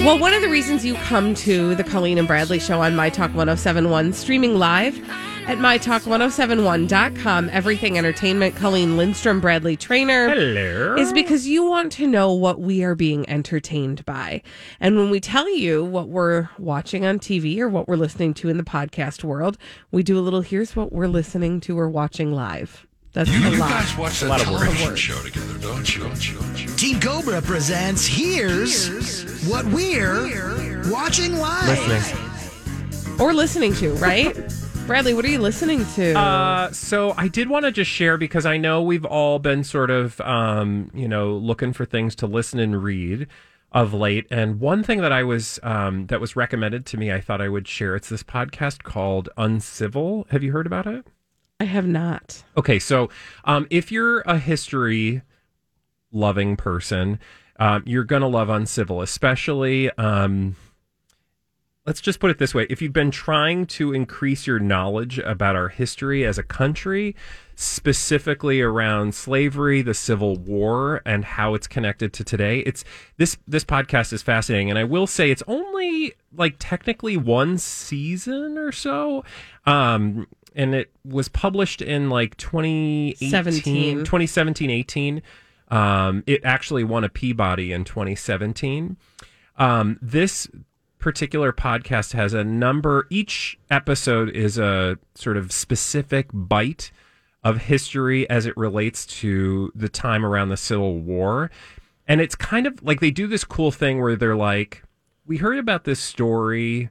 Well, one of the reasons you come to the Colleen and Bradley show on My Talk 1071, streaming live at MyTalk1071.com, everything entertainment, Colleen Lindstrom, Bradley Traynor. Hello. Is because you want to know what we are being entertained by. And when we tell you what we're watching on TV or what we're listening to in the podcast world, we do a little here's what we're listening to or watching live. That's You, a you lot. guys watch that of words. television show together, don't you? Don't you? Don't you? Team Cobra presents Here's What We're Watching Live. listening. or listening to, right? Bradley, what are you listening to? Uh, so I did want to just share because I know we've all been sort of, um, you know, looking for things to listen and read of late. And one thing that I was um, that was recommended to me, I thought I would share. It's this podcast called Uncivil. Have you heard about it? I have not. Okay, so um, if you're a history loving person, um, you're gonna love Uncivil, especially. Um, let's just put it this way: if you've been trying to increase your knowledge about our history as a country, specifically around slavery, the Civil War, and how it's connected to today, it's this this podcast is fascinating. And I will say, it's only like technically one season or so. Um, and it was published in like 2018, 17. 2017 18. Um, it actually won a Peabody in 2017. Um, this particular podcast has a number, each episode is a sort of specific bite of history as it relates to the time around the Civil War. And it's kind of like they do this cool thing where they're like, we heard about this story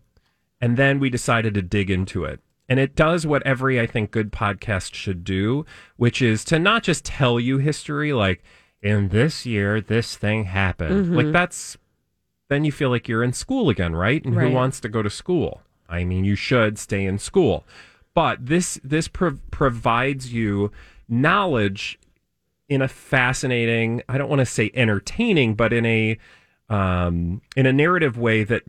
and then we decided to dig into it. And it does what every, I think, good podcast should do, which is to not just tell you history, like, in this year, this thing happened. Like, that's, then you feel like you're in school again, right? And Right. who wants to go to school? I mean, you should stay in school. But this, this prov- provides you knowledge in a fascinating, I don't want to say entertaining, but in a, um, in a narrative way that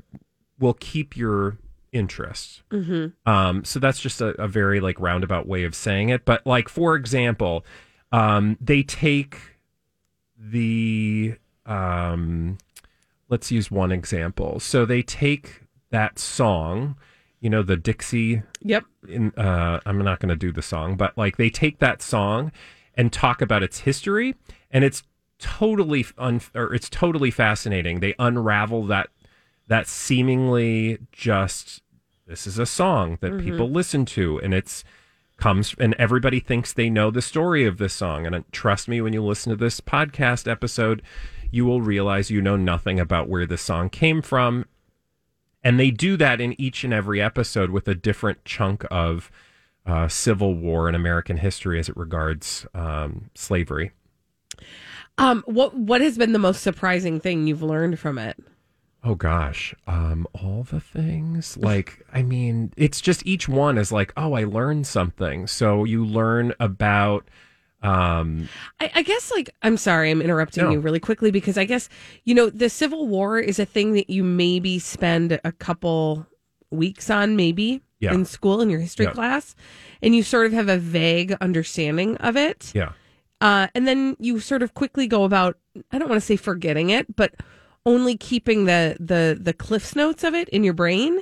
will keep your interest. Mm-hmm. Um, so that's just a, a very like roundabout way of saying it. But like for example, um, they take the um, let's use one example. So they take that song, you know, the Dixie. Yep. In uh, I'm not going to do the song, but like they take that song and talk about its history, and it's totally un- or it's totally fascinating. They unravel that that seemingly just this is a song that people listen to and it's comes and everybody thinks they know the story of this song. And uh, trust me when you listen to this podcast episode you will realize you know nothing about where this song came from. And they do that in each and every episode with a different chunk of uh, civil war and american history as it regards um, slavery. Um, what what has been the most surprising thing you've learned from it? Oh gosh, um, all the things. Like, I mean, it's just each one is like, oh, I learned something. So you learn about, um, I, I guess, like, I'm sorry, I'm interrupting No. you really quickly because I guess, you know, the Civil War is a thing that you maybe spend a couple weeks on, maybe Yeah. in school in your history Yeah. class, and you sort of have a vague understanding of it. yeah, Uh, and then you sort of quickly go about, I don't want to say forgetting it, but only keeping the, the, the Cliffs notes of it in your brain.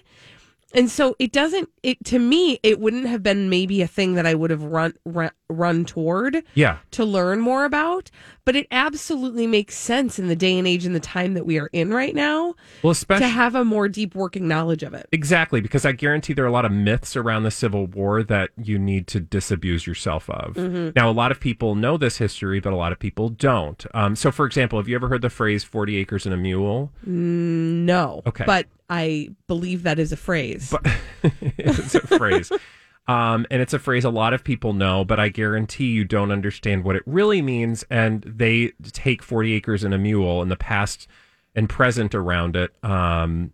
And so it doesn't, it, to me, it wouldn't have been maybe a thing that I would have run, run, run toward yeah, to learn more about. but it absolutely makes sense in the day and age and the time that we are in right now Well, especially to have a more deep working knowledge of it. Exactly, because I guarantee there are a lot of myths around the Civil War that you need to disabuse yourself of. Mm-hmm. Now, a lot of people know this history, but a lot of people don't. Um, so, for example, have you ever heard the phrase 40 acres and a mule? No. Okay. But I believe that is a phrase. it's a phrase. Um, and it's a phrase a lot of people know, but I guarantee you don't understand what it really means. And they take 40 acres and a mule and the past and present around it. Um,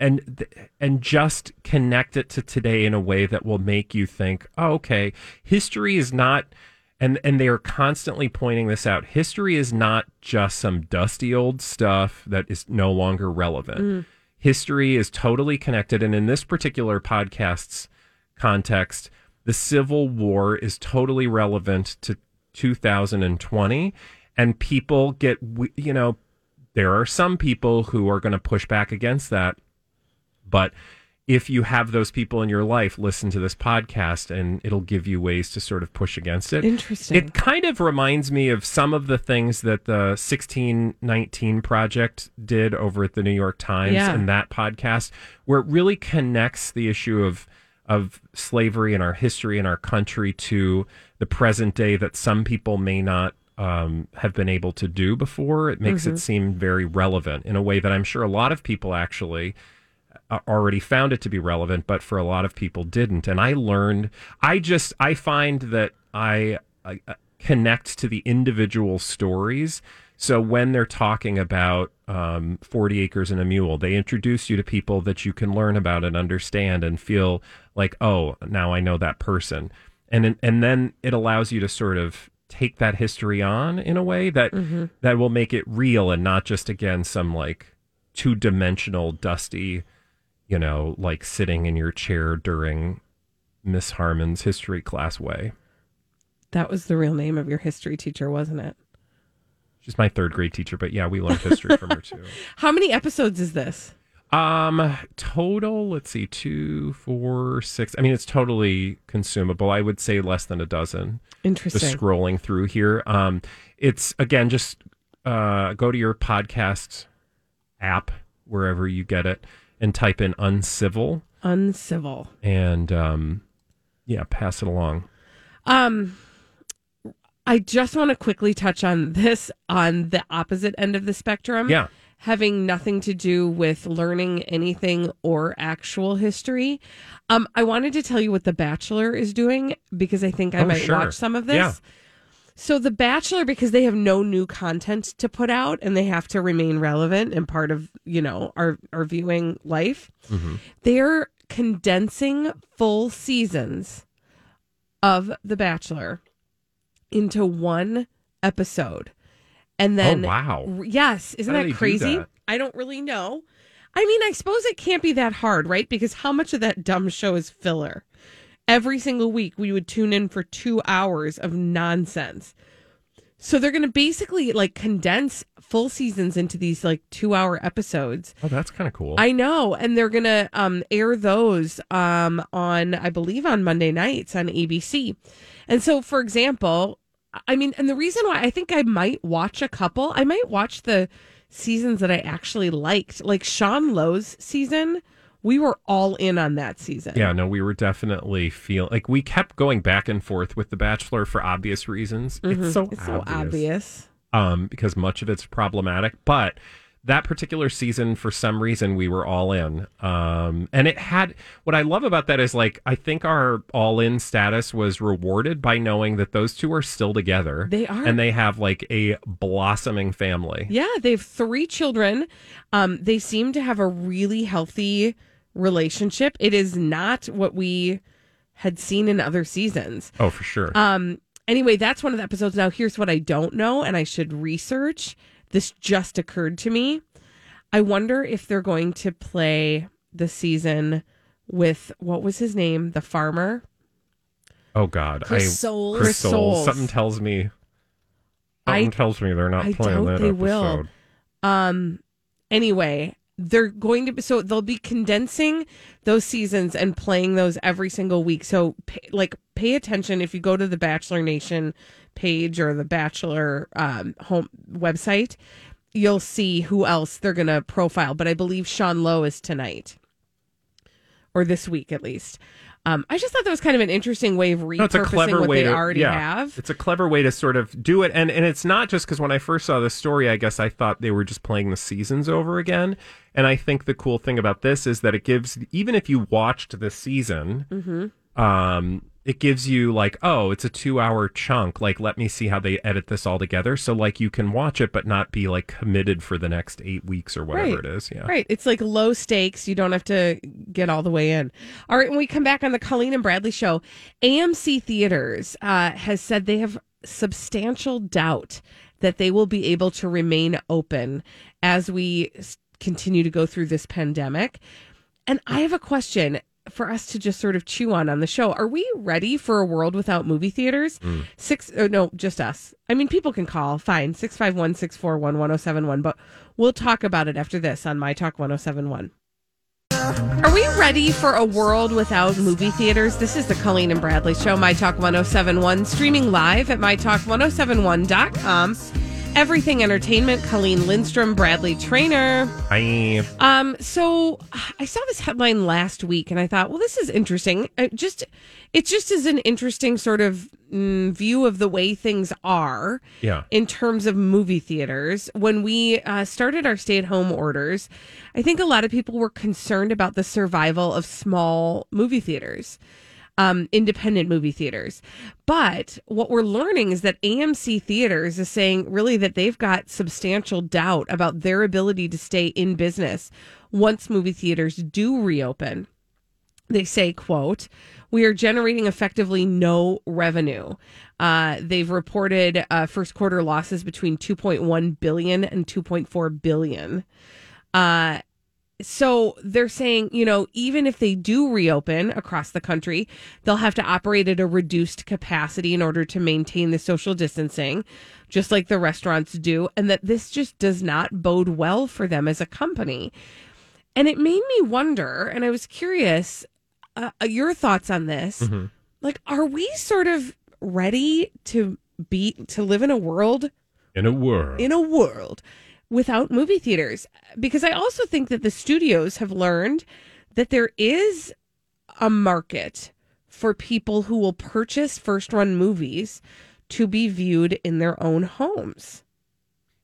and and just connect it to today in a way that will make you think, oh, okay, history is not, and and they are constantly pointing this out. History is not just some dusty old stuff that is no longer relevant. History is totally connected, and in this particular podcast's context, the Civil War is totally relevant to 2020, and people get, you know, there are some people who are going to push back against that. But if you have those people in your life, listen to this podcast and it'll give you ways to sort of push against it. Interesting. It kind of reminds me of some of the things that the 1619 Project did over at the New York Times Yeah. and that podcast, where it really connects the issue of of slavery and our history and our country to the present day that some people may not um, have been able to do before. It makes it seem very relevant in a way that I'm sure a lot of people actually already found it to be relevant, but for a lot of people didn't. And I learned, I just, I find that I, I uh, connect to the individual stories. So when they're talking about um, 40 acres and a mule, they introduce you to people that you can learn about and understand and feel like, oh, now I know that person. And, and then it allows you to sort of take that history on in a way that that will make it real and not just again some like two-dimensional dusty you know, like sitting in your chair during Miss Harmon's history class way. that was the real name of your history teacher, wasn't it? She's my third grade teacher, but yeah, we learned history from her too. How many episodes is this? Um, total, let's see, two, four, six. I mean, it's totally consumable. I would say less than a dozen. Just Interesting. scrolling through here. Um, it's again just uh, go to your podcast app wherever you get it and type in uncivil Uncivil. and um, yeah, pass it along. Um, I just want to quickly touch on this on the opposite end of the spectrum. Yeah. Having nothing to do with learning anything or actual history. Um, I wanted to tell you what The Bachelor is doing because I think I Oh, might sure. watch some of this. Yeah. So The Bachelor, because they have no new content to put out and they have to remain relevant and part of, you know, our, our viewing life, Mm-hmm. they're condensing full seasons of The Bachelor into one episode. And then oh wow. Yes, isn't that crazy? that? I don't really know. I mean, I suppose it can't be that hard, right? Because how much of that dumb show is filler? Every single week, we would tune in for two hours of nonsense. So they're going to basically like condense full seasons into these like two hour episodes. Oh, that's kind of cool. I know, and they're going to um, air those um, on, I believe, on Monday nights on ABC. And so, for example, I mean, and the reason why I think I might watch a couple, I might watch the seasons that I actually liked, like Sean Lowe's season. We were all in on that season. yeah, no, we were definitely feel like we kept going back and forth with The Bachelor for obvious reasons. It's so Mm-hmm. it's so obvious. obvious. um, because much of it's problematic. But that particular season, for some reason, we were all in. Um, and it had what I love about that is like I think our all in status was rewarded by knowing that those two are still together. They are. and they have like a blossoming family. Yeah, they have three children. Um, they seem to have a really healthy relationship. It is not what we had seen in other seasons. Oh, for sure. Um, anyway, that's one of the episodes. Now, here's what I don't know, and I should research. This just occurred to me. I wonder if they're going to play the season with what was his name, the farmer. oh God, Chris I Soules. Chris. Soules. Something tells me. I- tells me they're not I playing that they episode. will. Um. Anyway, they're going to be so they'll be condensing those seasons and playing those every single week. So pay, like pay attention if you go to the Bachelor Nation page or the Bachelor um, home website, you'll see who else they're going to profile. But I believe Sean Lowe is tonight or this week at least. Um, I just thought that was kind of an interesting way of repurposing No, it's a clever what way they to already yeah, have. It's a clever way to sort of do it, and and it's not just because when I first saw this story, I guess I thought they were just playing the seasons over again. And I think the cool thing about this is that it gives, even if you watched the season, Mm-hmm. um, it gives you like, oh, it's a two-hour chunk. Like, let me see how they edit this all together. So like you can watch it, but not be like committed for the next eight weeks or whatever Right. it is. Yeah. Right. It's like low stakes. You don't have to get all the way in. All right. When we come back on the Colleen and Bradley show, AMC Theaters uh, has said they have substantial doubt that they will be able to remain open as we continue to go through this pandemic. And I have a question for us to just sort of chew on on the show. Are we ready for a world without movie theaters? Hmm. Six, oh, no, just us. I mean, people can call. Fine, 651 641 1071. But we'll talk about it after this on My Talk 1071. Are we ready for a world without movie theaters? This is the Colleen and Bradley Show, My Talk 1071, streaming live at MyTalk1071.com. Everything Entertainment, Colleen Lindstrom, Bradley Traynor. I Um, so I saw this headline last week and I thought, well, this is interesting. It just, it just is an interesting sort of mm, view of the way things are yeah. in terms of movie theaters. When we uh, started our stay at home orders, I think a lot of people were concerned about the survival of small movie theaters. Um, independent movie theaters. But what we're learning is that AMC Theaters is saying really that they've got substantial doubt about their ability to stay in business once movie theaters do reopen. They say quote we are generating effectively no revenue. Uh, they've reported uh, first quarter losses between 2.1 billion and 2.4 billion. Uh, so they're saying you know even if they do reopen across the country they'll have to operate at a reduced capacity in order to maintain the social distancing just like the restaurants do and that this just does not bode well for them as a company and it made me wonder, and I was curious, uh, your thoughts on this. Like, are we sort of ready to be to live in a world In a world. in a world without movie theaters? Because I also think that the studios have learned that there is a market for people who will purchase first run movies to be viewed in their own homes.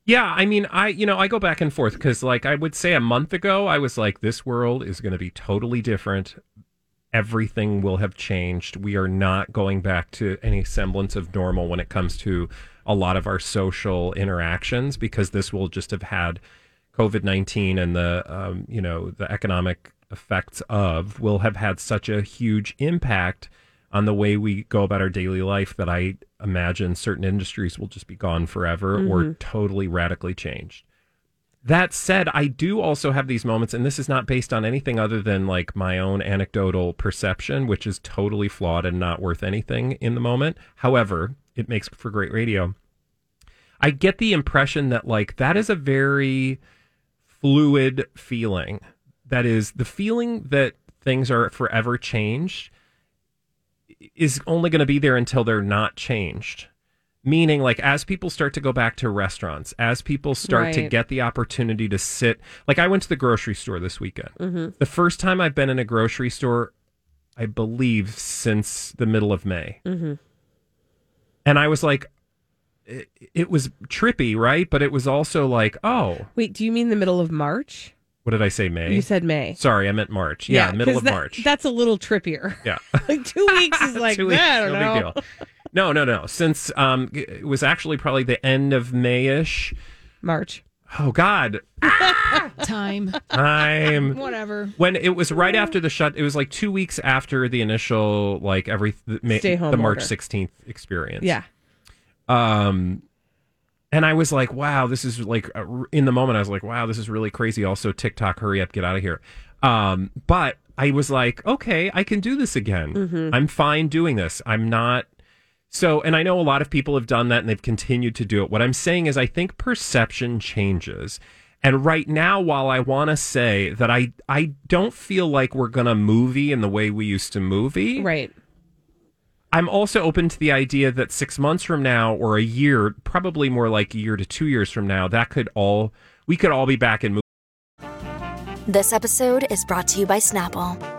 Yeah, I mean, I you know I go back and forth because like I would say a month ago I was like this world is going to be totally different. Everything will have changed. We are not going back to any semblance of normal when it comes to a lot of our social interactions because this will just have had COVID nineteen and the um, you know the economic effects of will have had such a huge impact on the way we go about our daily life that I imagine certain industries will just be gone forever or totally radically changed. That said, I do also have these moments, and this is not based on anything other than like my own anecdotal perception, which is totally flawed and not worth anything in the moment. However, it makes for great radio. I get the impression that like that is a very fluid feeling. That is the feeling that things are forever changed is only going to be there until they're not changed. Meaning, like, as people start to go back to restaurants, as people start to get the opportunity to sit, like, I went to the grocery store this weekend. Mm-hmm. The first time I've been in a grocery store, I believe, since the middle of May. Mm-hmm. And I was like, it, it was trippy, right? But it was also like, oh, Wait, do you mean the middle of March? what did I say, May? You said May. Sorry, I meant March. Yeah, middle of that- March. That's a little trippier. yeah. like two weeks is like Two weeks, I don't no know. big deal. No, no, no. Since um, it was actually probably the end of Mayish. March. Oh God, Time, I'm whatever. when it was right after the shut. It was like two weeks after the initial like every the, Ma- Stay home the March sixteenth experience. Yeah. Um, and I was like, wow, this is like uh, in the moment. I was like, wow, this is really crazy. Also, TikTok, hurry up, get out of here. Um, but I was like, okay, I can do this again. I'm fine doing this. I'm not. So, and I know a lot of people have done that and they've continued to do it. What I'm saying is, I think perception changes. And right now, while I want to say that I I don't feel like we're gonna movie in the way we used to movie, Right. I'm also open to the idea that six months from now or a year, probably more like a year to two years from now, that could all we could all be back in movie. This episode is brought to you by Snapple.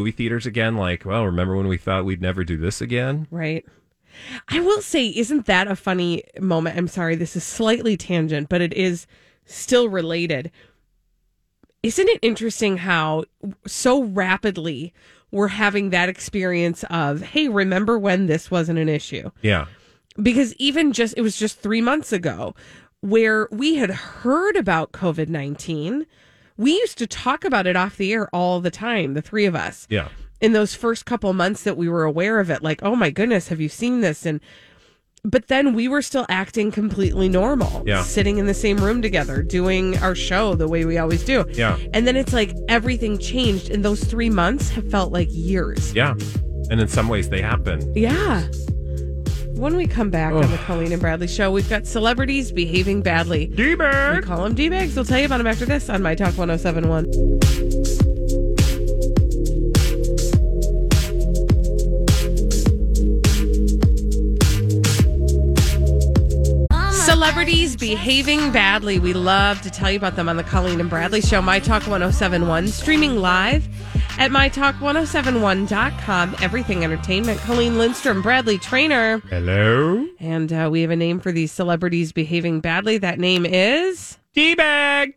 Movie theaters again. Like, well, remember when we thought we'd never do this again? Right. I will say, isn't that a funny moment? I'm sorry, this is slightly tangent, but it is still related. Isn't it interesting how so rapidly we're having that experience of, hey, remember when this wasn't an issue? Yeah. Because even just, it was just three months ago where we had heard about COVID 19. We used to talk about it off the air all the time, the three of us Yeah. in those first couple months that we were aware of it like oh my goodness have you seen this and but then we were still acting completely normal Yeah. sitting in the same room together doing our show the way we always do Yeah. and then it's like everything changed and those three months have felt like years Yeah. And in some ways they have been. yeah when we come back on the Colleen and Bradley show, we've got celebrities behaving badly. D-bag. We call them D-bags. We'll tell you about them after this on My Talk 1071. Celebrities behaving badly. We love to tell you about them on the Colleen and Bradley Show, My Talk 1071, streaming live at MyTalk1071.com. Everything Entertainment. Colleen Lindstrom, Bradley Traynor. Hello? And uh, we have a name for these celebrities behaving badly. That name is. D-bag.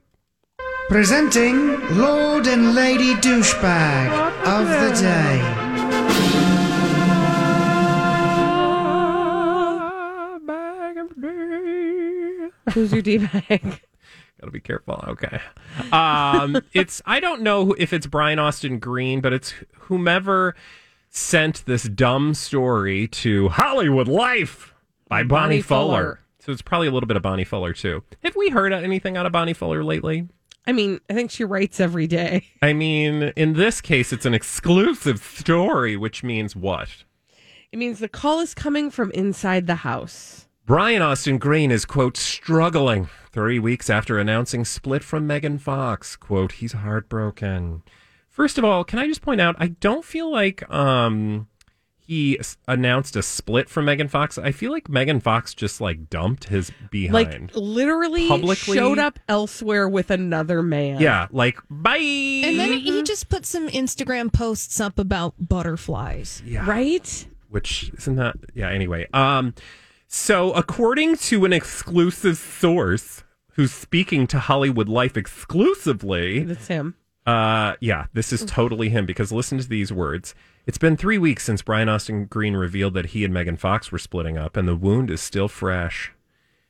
Presenting Lord and Lady Douchebag of the Day. Who's your D bag? Gotta be careful. Okay. Um, it's I don't know if it's Brian Austin Green, but it's whomever sent this dumb story to Hollywood Life by Bonnie, Bonnie Fuller. Fuller. So it's probably a little bit of Bonnie Fuller too. Have we heard anything out of Bonnie Fuller lately? I mean, I think she writes every day. I mean, in this case, it's an exclusive story, which means what? It means the call is coming from inside the house. Brian Austin Green is, quote, struggling three weeks after announcing split from Megan Fox. Quote, he's heartbroken. First of all, can I just point out, I don't feel like um, he s- announced a split from Megan Fox. I feel like Megan Fox just like dumped his behind. Like literally Publicly? showed up elsewhere with another man. yeah, like, bye. And then he just put some Instagram posts up about butterflies. yeah. Right? which isn't that yeah anyway um so according to an exclusive source who's speaking to hollywood life exclusively That's him. uh yeah this is totally him because listen to these words. It's been three weeks since brian austin green revealed that he and megan fox were splitting up and the wound is still fresh.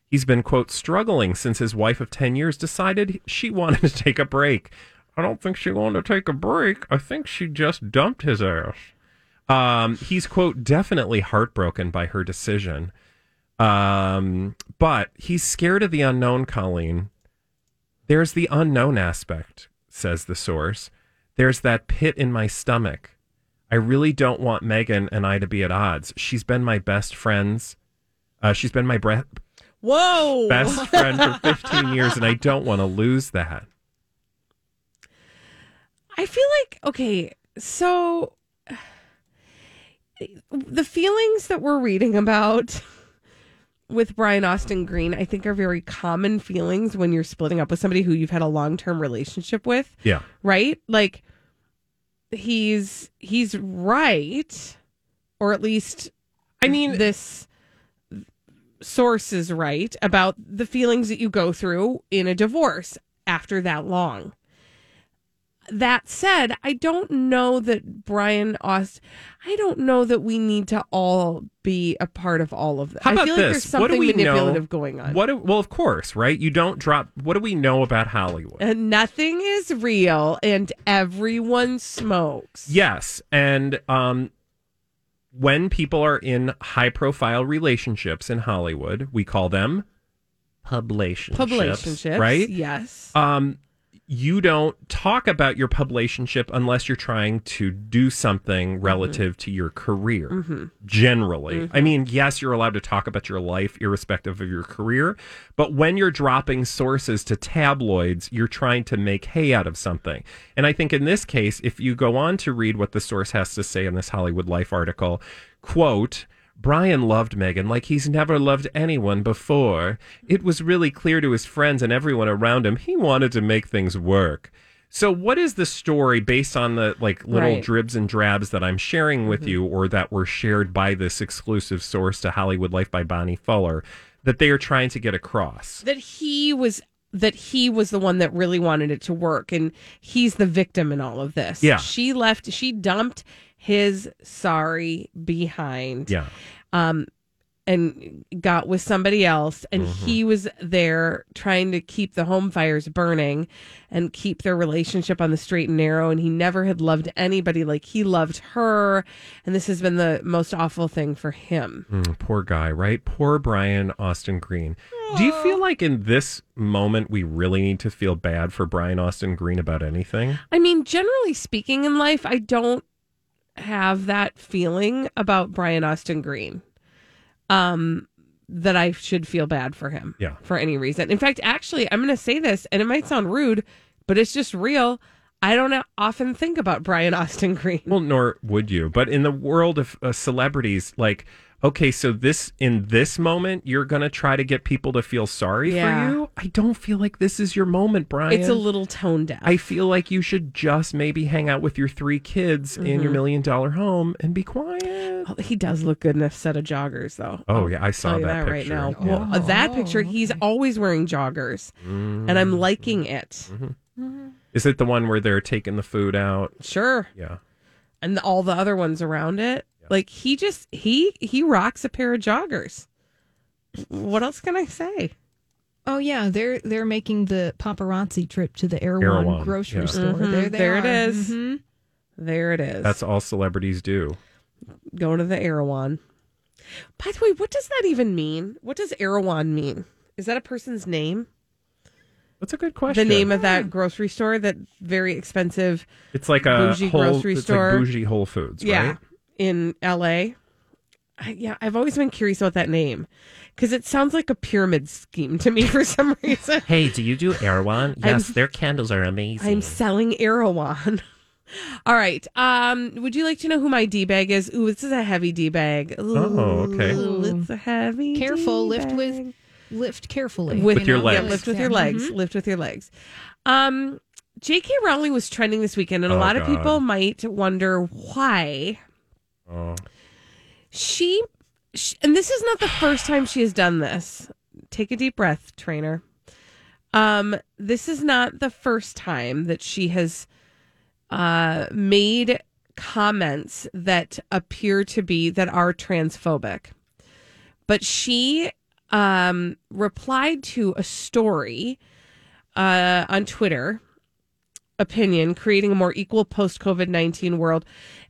He's been quote struggling since his wife of 10 years decided she wanted to take a break. I don't think she wanted to take a break. I think she just dumped his ass. Um, he's quote definitely heartbroken by her decision. Um, but he's scared of the unknown, Colleen. There's the unknown aspect, says the source. There's that pit in my stomach. I really don't want Megan and I to be at odds. She's been my best friends. Uh, she's been my bre- Whoa. best friend for 15 years, and I don't want to lose that. I feel like okay, so the feelings that we're reading about with Brian Austin Green, I think are very common feelings when you're splitting up with somebody who you've had a long-term relationship with, Yeah. right? Like he's he's right, or at least I mean, this source is right about the feelings that you go through in a divorce after that long. That said, I don't know that Brian Aust. I don't know that we need to all be a part of all of that. How about I feel like this? there's what do something we manipulative know? going on. What? Do, well, of course, right? You don't drop. What do we know about Hollywood? And nothing is real, and everyone smokes. Yes, and um, when people are in high-profile relationships in Hollywood, we call them publicationships. Publicationships, right? Yes. Um, you don't talk about your publicationship unless you're trying to do something Mm-hmm. relative to your career. Generally, I mean, yes, you're allowed to talk about your life irrespective of your career, but when you're dropping sources to tabloids, you're trying to make hay out of something. And I think in this case, if you go on to read what the source has to say in this Hollywood Life article, quote. Brian loved Megan like he's never loved anyone before. It was really clear to his friends and everyone around him he wanted to make things work. So what is the story based on the like little Right. dribs and drabs that I'm sharing with mm-hmm. you or that were shared by this exclusive source to Hollywood Life by Bonnie Fuller that they are trying to get across? that he was that he was the one that really wanted it to work and he's the victim in all of this. Yeah. She left she dumped his sorry behind. Yeah. Um and got with somebody else and Mm-hmm. he was there trying to keep the home fires burning and keep their relationship on the straight and narrow and he never had loved anybody like he loved her and this has been the most awful thing for him. Mm, poor guy, right? Poor Brian Austin Green. Do you feel like in this moment we really need to feel bad for Brian Austin Green about anything? I mean, generally speaking in life, I don't have that feeling about Brian Austin Green. Um that I should feel bad for him. Yeah. For any reason. In fact, actually, I'm going to say this and it might sound rude, but it's just real. I don't often think about Brian Austin Green. Well, nor would you. But in the world of uh, celebrities, like, okay, so this in this moment, you're gonna try to get people to feel sorry Yeah. for you. I don't feel like this is your moment, Brian. it's a little tone deaf. I feel like you should just maybe hang out with your three kids in Mm-hmm. your million dollar home and be quiet. Oh, he does look good in a set of joggers, though. Oh, I'll yeah, I saw you that right picture. now. Yeah. Well, that picture, he's always wearing joggers, and I'm mm-hmm. liking it. Mm-hmm. Mm-hmm. Is it the one where they're taking the food out? Sure. Yeah. and all the other ones around it. Like he just he he rocks a pair of joggers. What else can I say? Oh yeah, they're they're making the paparazzi trip to the Erewhon, Erewhon, grocery yeah. store. Mhm, There, they there it are. is. Mhm. There it is. That's all celebrities do. go to the Erewhon. By the way, what does that even mean? What does Erewhon mean? Is that a person's name? That's a good question. The name of that grocery store, that very expensive, It's like a bougie whole, grocery it's store. like bougie Whole Foods, yeah, right? In L.A. I, yeah, I've always been curious about that name because it sounds like a pyramid scheme to me for some reason. Hey, do you do Erewhon? Yes, their candles are amazing. I'm selling Erewhon. All right. Um, would you like to know who my D bag is? Ooh, this is a heavy D bag. Oh, okay. It's a heavy. Careful, lift D-bag. with lift carefully. with, With your yeah, legs. lift with your Yeah. legs. Mhm. Lift with your legs. Um, J.K. Rowling was trending this weekend, and a Oh, lot of people might wonder why She, sh and this is not the first time she has done this. Take a deep breath, Traynor. Um, this is not the first time that she has uh made comments that appear to be that are transphobic. But she um replied to a story uh on Twitter opinion creating a more equal post COVID-19 world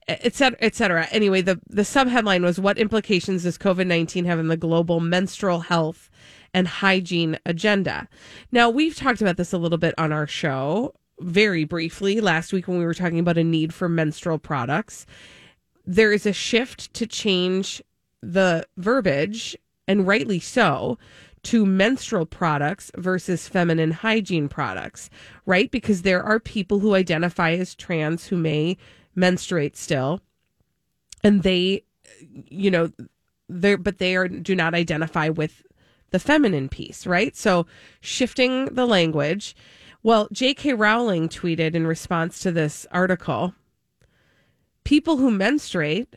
et cetera, et cetera. Anyway, the, the sub headline was What implications does COVID 19 have in the global menstrual health and hygiene agenda? Now, we've talked about this a little bit on our show very briefly last week when we were talking about a need for menstrual products. There is a shift to change the verbiage, and rightly so, to menstrual products versus feminine hygiene products, right? Because there are people who identify as trans who may menstruate still and they you know they but they are do not identify with the feminine piece right so shifting the language well jk rowling tweeted in response to this article people who menstruate,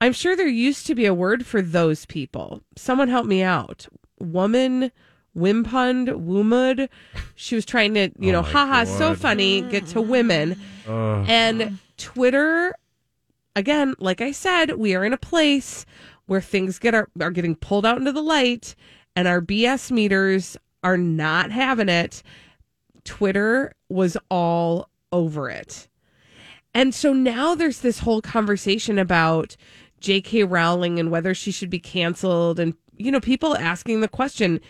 I'm sure there used to be a word for those people. Someone help me out. Woman, wimpund, woomud. She was trying to, you Oh know, haha, so funny, get to women. Ugh. And Twitter, again, like I said, we are in a place where things get are, are getting pulled out into the light, and our BS meters are not having it. Twitter was all over it. And so now there's this whole conversation about J.K. Rowling and whether she should be canceled. And, you know, people asking the question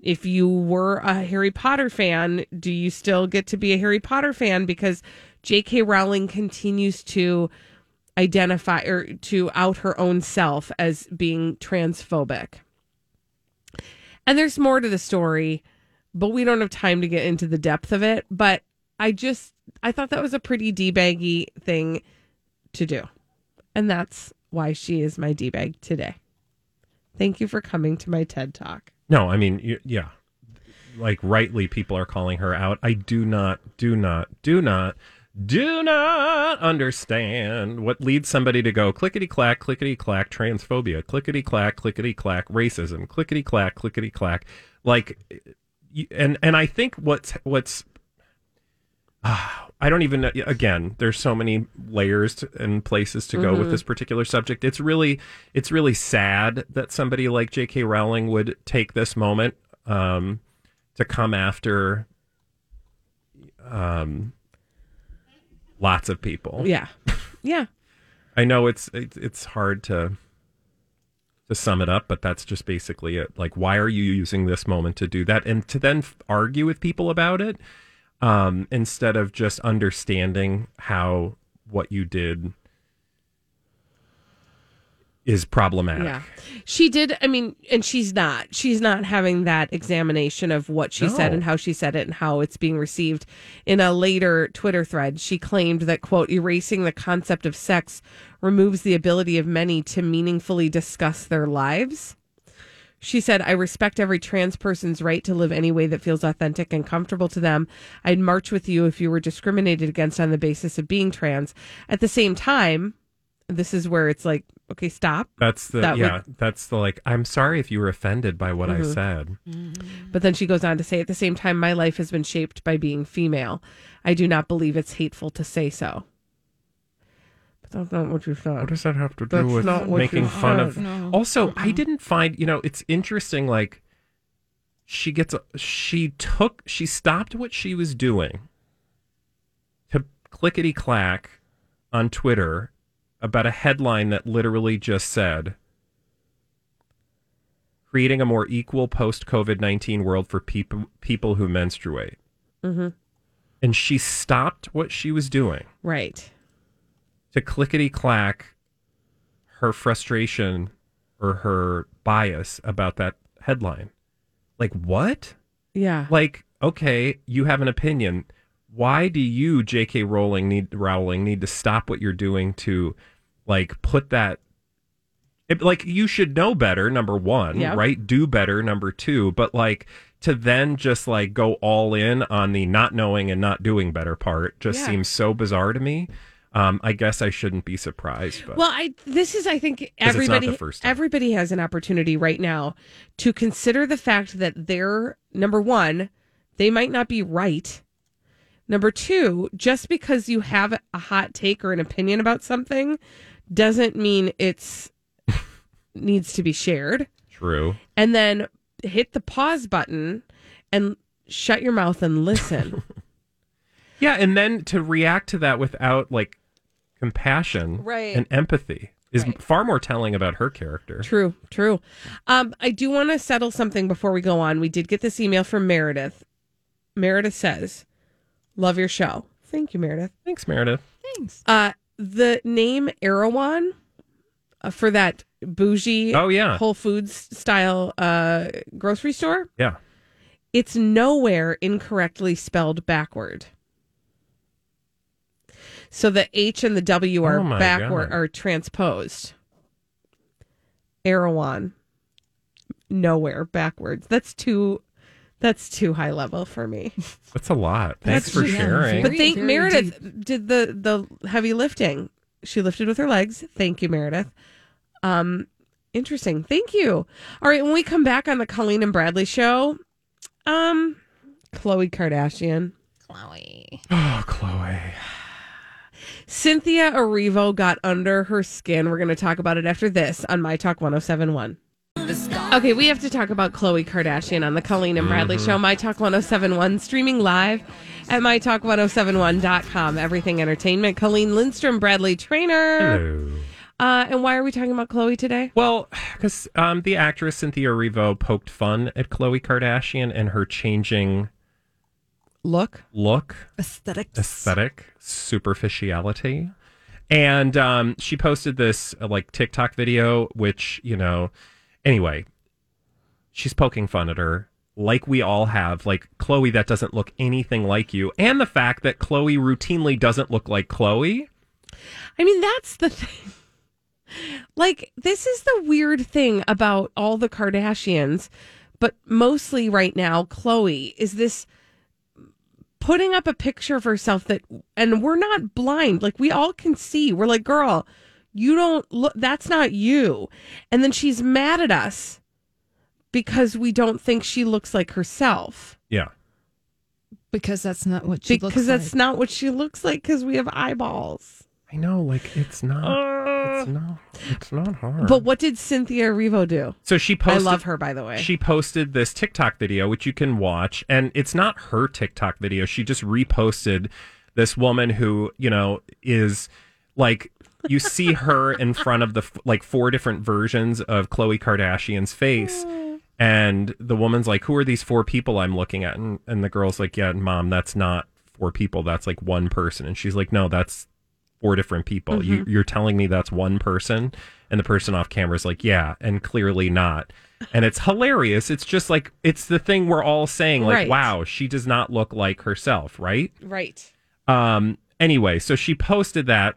if you were a Harry Potter fan, do you still get to be a Harry Potter fan? Because J.K. Rowling continues to identify or to out her own self as being transphobic. And there's more to the story, but we don't have time to get into the depth of it. But I just, I thought that was a pretty D-baggy thing to do. And that's why she is my D-bag today. Thank you for coming to my TED Talk. No, I mean, yeah. Like, rightly, people are calling her out. I do not, do not, do not, do not understand what leads somebody to go clickety clack, clickety clack, transphobia, clickety clack, clickety clack, racism, clickety clack, clickety clack. Like, and and I think what's what's ah, I don't even know. Again, there's so many layers to, and places to go with Mhm. this particular subject. It's really, it's really sad that somebody like J.K. Rowling would take this moment um, to come after um, lots of people. Yeah. Yeah. I know it's it's, it's hard to to sum it up, but that's just basically it. Like, why are you using this moment to do that, and to then argue with people about it um, instead of just understanding how what you did is problematic? Yeah. She did. I mean, and she's not. She's not having that examination of what she said and how she said it and how it's being received. In a later Twitter thread, she claimed that, quote, erasing the concept of sex removes the ability of many to meaningfully discuss their lives. She said, I respect every trans person's right to live any way that feels authentic and comfortable to them. I'd march with you if you were discriminated against on the basis of being trans. At the same time, this is where it's like, okay, stop. That's the That would- yeah. that's the like. I'm sorry if you were offended by what I Mhm. said. But then she goes on to say, at the same time, my life has been shaped by being female. I do not believe it's hateful to say so. But that's not what you said. What does that have to do That's with making fun said. of? No. Also, I didn't find you know it's interesting. Like she gets a, she took she stopped what she was doing to clickety clack on Twitter about a headline that literally just said creating a more equal post COVID nineteen world for people people who menstruate. Mm-hmm. And she stopped what she was doing Right. to clickety clack her frustration or her bias about that headline. Like, what? Yeah. Like, okay, you have an opinion. Why do you, J.K. Rowling, need Rowling need to stop what you're doing to, like, put that? It, like, you should know better. Number one, Yeah. right? Do better. Number two, but like to then just like go all in on the not knowing and not doing better part just Yeah. seems so bizarre to me. Um, I guess I shouldn't be surprised, but Well, I this is I think everybody everybody has an opportunity right now to consider the fact that they're number 1, they might not be right. Number 2, just because you have a hot take or an opinion about something doesn't mean it's needs to be shared. true. And then hit the pause button and shut your mouth and listen. Yeah, and then to react to that without like compassion Right. and empathy is far more telling about her character. True, true. Um, I do want to settle something before we go on. We did get this email from Meredith. Meredith says, "Love your show." Thank you, Meredith. Thanks, Meredith. Thanks. Uh, the name Erewhon uh, for that bougie, Oh, yeah. Whole Foods style uh, grocery store. Yeah. It's nowhere incorrectly spelled backward. So the H and the W are Oh backward God. are transposed. Erewhon. Nowhere backwards. That's too that's too high level for me. That's a lot. Thanks That's for just- sharing. But think Meredith did the the heavy lifting. she lifted with her legs. Thank you, Meredith. Um, interesting. Thank you. All right, when we come back on the Colleen and Bradley show, um, Khloé Kardashian. Khloé. Oh, Khloé. Cynthia Erivo got under her skin. We're going to talk about it after this on My Talk 1071. Okay, we have to talk about Khloé Kardashian on the Colleen and Bradley show, My Talk 1071, streaming live at MyTalk1071.com. Everything Entertainment. Colleen Lindstrom, Bradley Traynor. Hello. Uh, and why are we talking about Khloé today? Well, because um, the actress Cynthia Erivo poked fun at Khloé Kardashian and her changing Look. look, aesthetic, aesthetic, superficiality. And um, she posted this uh, like TikTok video, which, you know, anyway, she's poking fun at her like we all have. Like, Khloé, that doesn't look anything like you. And the fact that Khloé routinely doesn't look like Khloé. I mean, that's the thing. Like, this is the weird thing about all the Kardashians, but mostly right now, Khloé is this putting up a picture of herself that, and we're not blind. Like, we all can see. We're like, girl, you don't look, that's not you. And then she's mad at us because we don't think she looks like herself. Yeah. Because that's not what she looks Because that's like. not what she looks like because we have eyeballs. I know, like, it's not, it's uh. not, it's not hard. But what did Cynthia Erivo do? So she posted. I love her, by the way. She posted this TikTok video, which you can watch, and it's not her TikTok video. She just reposted this woman who, you know, is like you see her in front of the like four different versions of Khloé Kardashian's face. And the woman's like, "Who are these four people I'm looking at?" And, and the girl's like, "Yeah, mom, that's not four people. That's like one person." And she's like, "No, that's four different people. You, you're telling me that's one person?" And the person off camera is like, "Yeah," and clearly not. And it's hilarious. It's just like it's the thing we're all saying, like, Right. "Wow, she does not look like herself," right? right. Um. Anyway, so she posted that,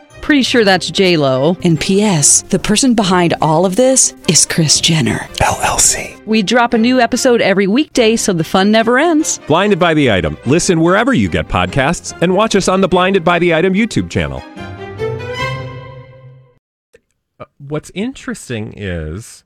Pretty sure that's J Lo. And P.S. The person behind all of this is Kris Jenner. LLC. We drop a new episode every weekday, so the fun never ends. Blinded by the item. Listen wherever you get podcasts, and watch us on the Blinded by the Item YouTube channel. Uh, what's interesting is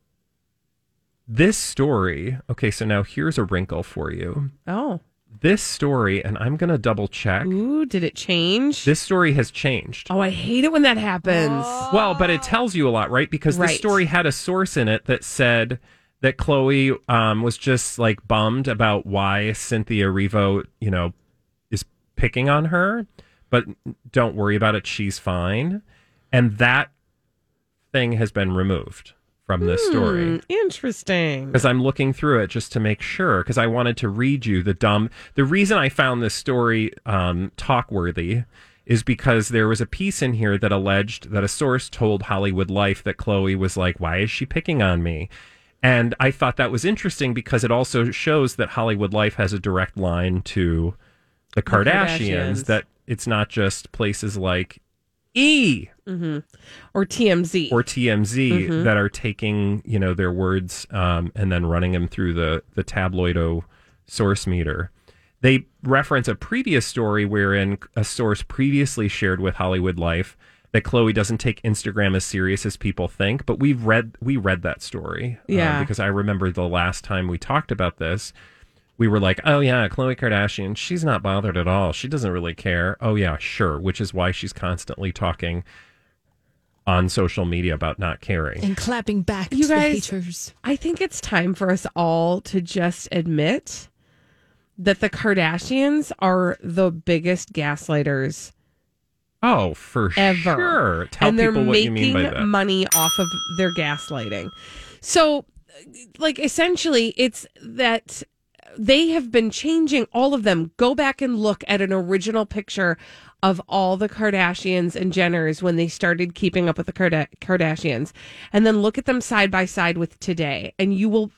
this story. Okay, so now here's a wrinkle for you. Oh. This story, and I'm going to double check. Ooh, did it change? This story has changed. oh, I hate it when that happens. Well, but it tells you a lot, right? Because Right. this story had a source in it that said that Khloé um, was just like bummed about why Cynthia Erivo, you know, is picking on her, but don't worry about it. She's fine. And that thing has been removed from this story. Hmm, interesting. Because I'm looking through it just to make sure, because I wanted to read you the dumb. The reason I found this story um, talk worthy is because there was a piece in here that alleged that a source told Hollywood Life that Khloé was like, "Why is she picking on me?" And I thought that was interesting because it also shows that Hollywood Life has a direct line to the Kardashians. Kardashians. That it's not just places like E hmm Or TMZ. or TMZ Mhm. that are taking you know their words um, and then running them through the the tabloido source meter. They reference a previous story wherein a source previously shared with Hollywood Life that Khloé doesn't take Instagram as serious as people think. But we've read we read that story, uh, because I remember the last time we talked about this. We were like, oh yeah, Khloé Kardashian, she's not bothered at all. She doesn't really care. Oh yeah, sure. Which is why she's constantly talking on social media about not caring. and clapping back You to guys- the haters. I think it's time for us all to just admit that the Kardashians are the biggest gaslighters Oh, for ever. sure. Tell and they're people what you making mean by that. money off of their gaslighting. So, like, essentially, it's that they have been changing all of them. Go back and look at an original picture of all the Kardashians and Jenners when they started keeping up with the Karda- Kardashians, and then look at them side by side with today, and you will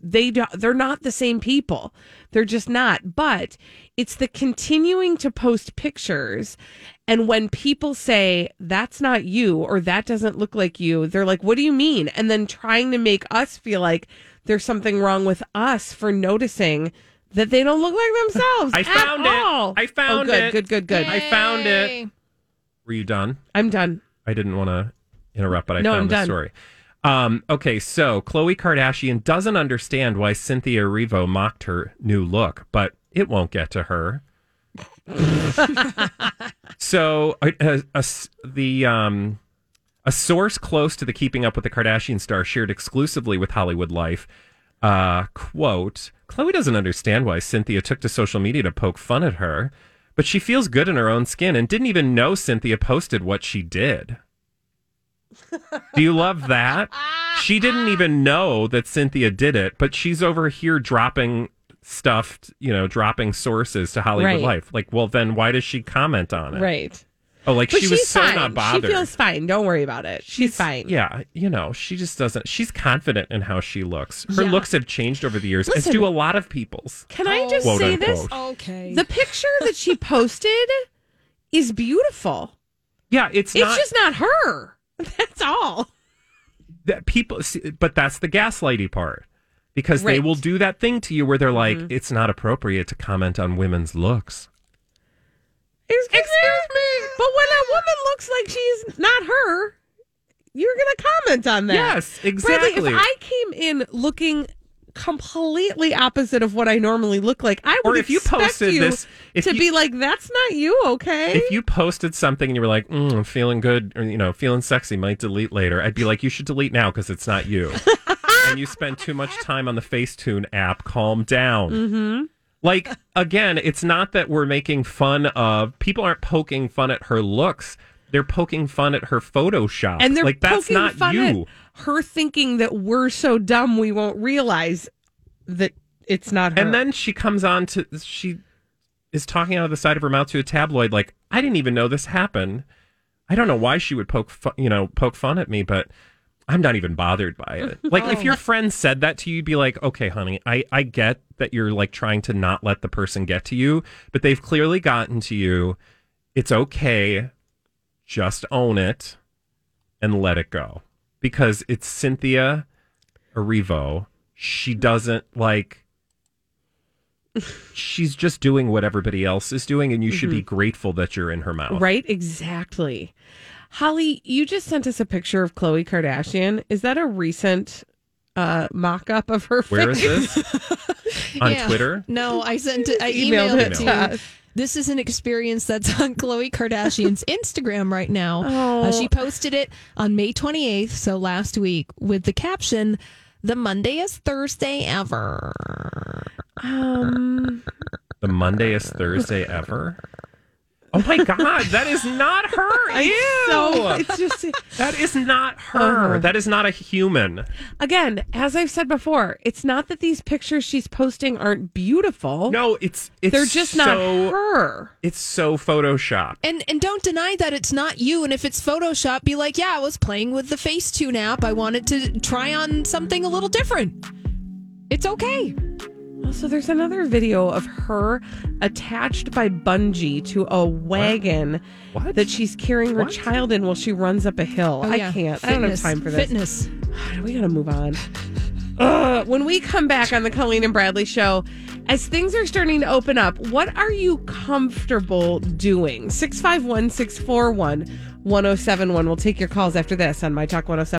they do, they're not the same people. They're just not. But it's the continuing to post pictures and when people say that's not you or that doesn't look like you, they're like, "What do you mean?" And then trying to make us feel like there's something wrong with us for noticing that they don't look like themselves. I at found it. all. I found oh, good, it. Good, good, good. I found it. Were you done? I'm done. I didn't want to interrupt, but I No, found I'm the done. story. Um, okay, so Khloé Kardashian doesn't understand why Cynthia Erivo mocked her new look, but it won't get to her. so, a, a- a s- the um, a source close to the Keeping Up with the Kardashian star shared exclusively with Hollywood Life. Uh, quote: Khloé doesn't understand why Cynthia took to social media to poke fun at her, but she feels good in her own skin and didn't even know Cynthia posted what she did. Do you love that? She didn't even know that Cynthia did it, but she's over here dropping stuff, you know, dropping sources to Hollywood Right. Life. Like, well, then why does she comment on it? Right. Oh, like But she was so fine. not bothered. She feels fine. Don't worry about it. She's, fine. Yeah, you know, she just doesn't. She's confident in how she looks. Her Yeah. looks have changed over the years, as Listen. do a lot of people's. Can I just Quote, say this? Okay. The picture that she posted is beautiful. Yeah, it's It's not just not her. That's all. that people. see, But that's the gaslighty part, because they will do that thing to you where they're like, Mhm. "It's not appropriate to comment on women's looks." Excuse, me. But when a woman looks like she's not her, you're going to comment on that. Yes, Bradley, exactly. if I came in looking completely opposite of what I normally look like, I would Or if you posted you this- if to you- be like, "That's not you, okay?" If you posted something and you were like, mm, "I'm feeling good," or you know, "Feeling sexy," might delete later. I'd be like, "You should delete now because it's not you." and you spend too much time on the Facetune app. Calm down. mm-hmm. Like again, it's not that we're making fun of people aren't poking fun at her looks. They're poking fun at her Photoshop. and they're like that's poking not fun you. at her thinking that we're so dumb we won't realize that it's not her. And then she comes on to she is talking out of the side of her mouth to a tabloid like I didn't even know this happened. I don't know why she would poke fu- you know poke fun at me, but I'm not even bothered by it. Like if oh. your friend said that to you, you'd be like, okay, honey, I I get that you're like trying to not let the person get to you, but they've clearly gotten to you. It's okay. Just own it and let it go because it's Cynthia Erivo. She doesn't like she's just doing what everybody else is doing, and you should be mm-hmm. grateful that you're in her mouth. Right? Exactly. Holly, you just sent us a picture of Khloé Kardashian. Is that a recent uh, mock up of her Where is face? this? On Yeah. Twitter? No, I sent it. I Emailed emailed, it it to to you. This is an experience that's on Khloé Kardashian's Instagram right now. Oh. Uh, she posted it on May 28th, so last week, with the caption, "The Mondayest Thursday ever." Um, The Mondayest Thursday ever. Oh my god, that is not her. Ew. so it's just that is not her. Uh-huh. That is not a human. again, as I've said before, it's not that these pictures she's posting aren't beautiful. No, it's it's they're just not so- her. It's so Photoshop. And and don't deny that it's not you. And if it's Photoshop, be like, yeah, I was playing with the Facetune app. I wanted to try on something a little different. It's okay. Also, there's another video of her attached by bungee to a wagon What? that she's carrying her What? child in while she runs up a hill. Oh, I yeah. can't. I don't have time for this. Fitness. we gotta move on. Ugh. when we come back on the Colleen and Bradley show, as things are starting to open up, what are you comfortable doing? 651 641 1071. We'll take your calls after this on My Talk 107.